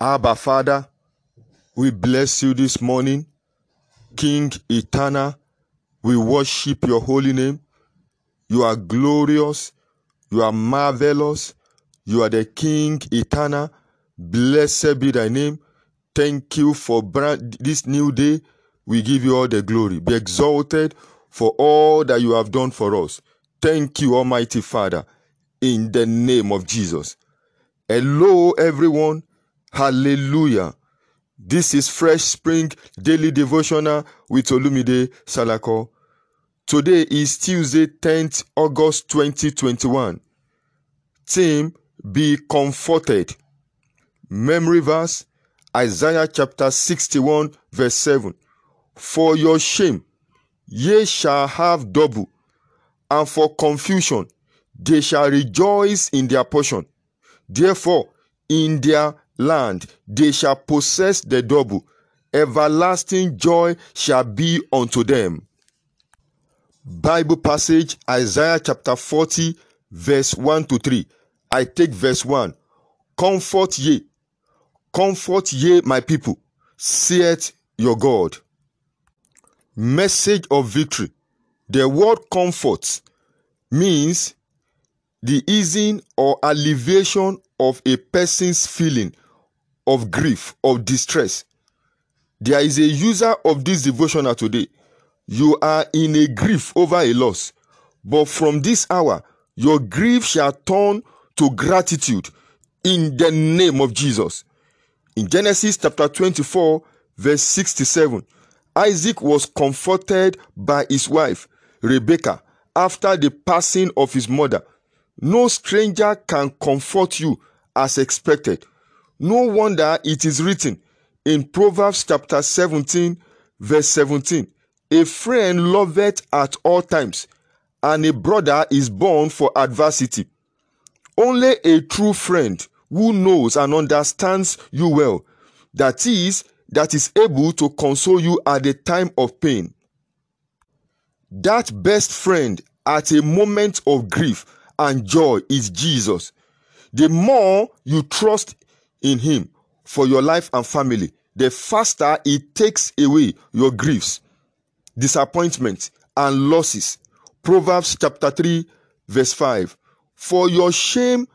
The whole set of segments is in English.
Abba, Father, we bless you this morning. King eternal, we worship your holy name. You are glorious. You are marvelous. You are the King eternal. Blessed be thy name. Thank you for this new day. We give you all the glory. Be exalted for all that you have done for us. Thank you, Almighty Father, in the name of Jesus. Hello, everyone. Hallelujah. This is Fresh Spring Daily Devotional with Olumide Salako. Today is Tuesday, 10th August 2021. Theme Be comforted. Memory verse Isaiah chapter 61, verse 7. For your shame, ye shall have double, and for confusion, they shall rejoice in their portion. Therefore, in their land they shall possess the double. Everlasting joy shall be unto them. Bible passage Isaiah chapter 40, verse 1 to 3. I take verse 1. Comfort ye, comfort ye, my people, saith your God. Message of victory. The word comfort means the easing or alleviation of a person's feeling of grief, of distress. There is a user of this devotional today. You are in a grief over a loss, but from this hour, your grief shall turn to gratitude in the name of Jesus. In Genesis chapter 24, verse 67, Isaac was comforted by his wife, Rebekah, after the passing of his mother. No stranger can comfort you as expected. No wonder it is written in Proverbs chapter 17, verse 17 A friend loveth at all times, and a brother is born for adversity. Only a true friend who knows and understands you well, that is, that is able to console you at the time of pain. That best friend at a moment of grief and joy is Jesus. The more you trust in Him for your life and family, the faster it takes away your griefs, disappointments, and losses. Proverbs chapter 3, verse 5. For your shame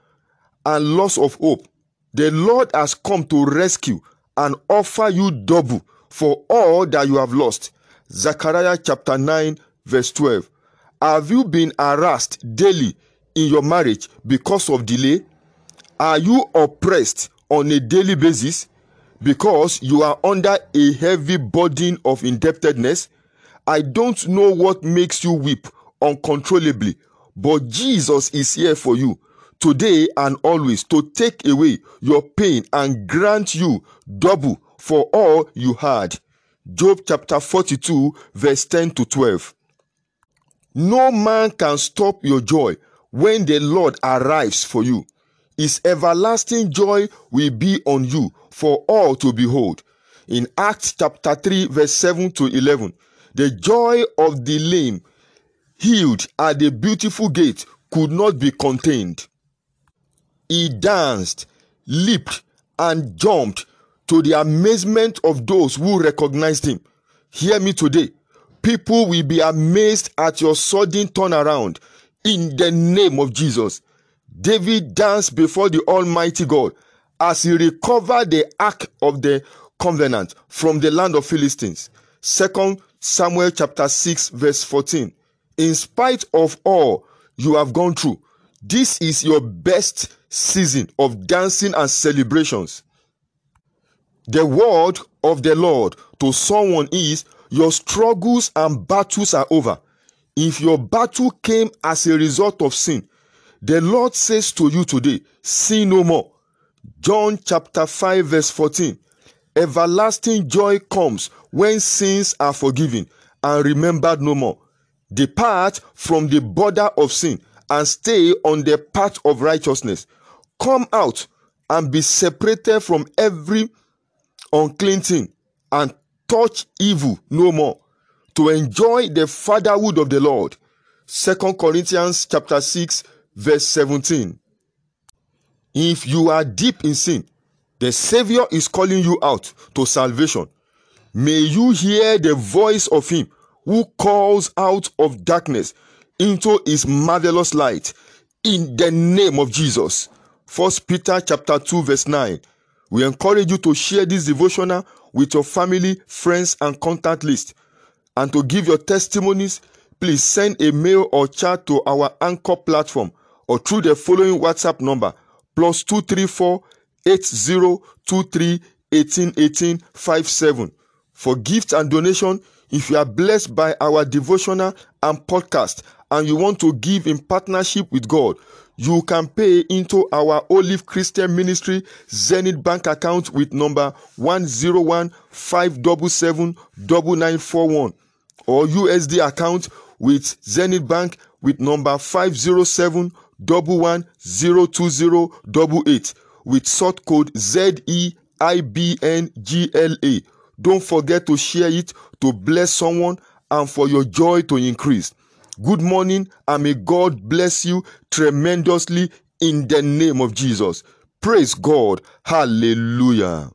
and loss of hope, the Lord has come to rescue and offer you double for all that you have lost. Zechariah chapter 9, verse 12. Have you been harassed daily in your marriage because of delay? Are you oppressed on a daily basis because you are under a heavy burden of indebtedness? I don't know what makes you weep uncontrollably, but Jesus is here for you today and always to take away your pain and grant you double for all you had. Job chapter 42, verse 10 to 12. No man can stop your joy when the Lord arrives for you. His everlasting joy will be on you for all to behold. In Acts chapter 3, verse 7 to 11, the joy of the lame healed at the beautiful gate could not be contained. He danced, leaped, and jumped to the amazement of those who recognized him. Hear me today. People will be amazed at your sudden turnaround in the name of Jesus. David danced before the Almighty God as he recovered the ark of the covenant from the land of Philistines. Second Samuel chapter 6 verse 14. In spite of all you have gone through, this is your best season of dancing and celebrations. The word of the Lord to someone is your struggles and battles are over. If your battle came as a result of sin, the Lord says to you today, sin no more. John chapter 5 verse 14. Everlasting joy comes when sins are forgiven and remembered no more. Depart from the border of sin and stay on the path of righteousness. Come out and be separated from every unclean thing and touch evil no more to enjoy the fatherhood of the Lord. Second Corinthians chapter 6 verse 17. If you are deep in sin, The Savior is calling you out to salvation. May you hear the voice of Him who calls out of darkness into His marvelous light in the name of Jesus. First Peter chapter 2 verse 9. We encourage you to share this devotional with your family, friends, and contact list. And to give your testimonies, please send a mail or chat to our anchor platform or through the following WhatsApp number plus 234 8023 1818 57. For gifts and donation, if you are blessed by our devotional and podcast and you want to give in partnership with God, you can pay into our Olive Christian Ministry Zenith Bank account with number 101 577 9941 or USD account with Zenith Bank with number 507 11 with sort code ZEIBNGLA. Don't forget to share it to bless someone and for your joy to increase. Good morning and may God bless you tremendously in the name of Jesus. Praise God. Hallelujah.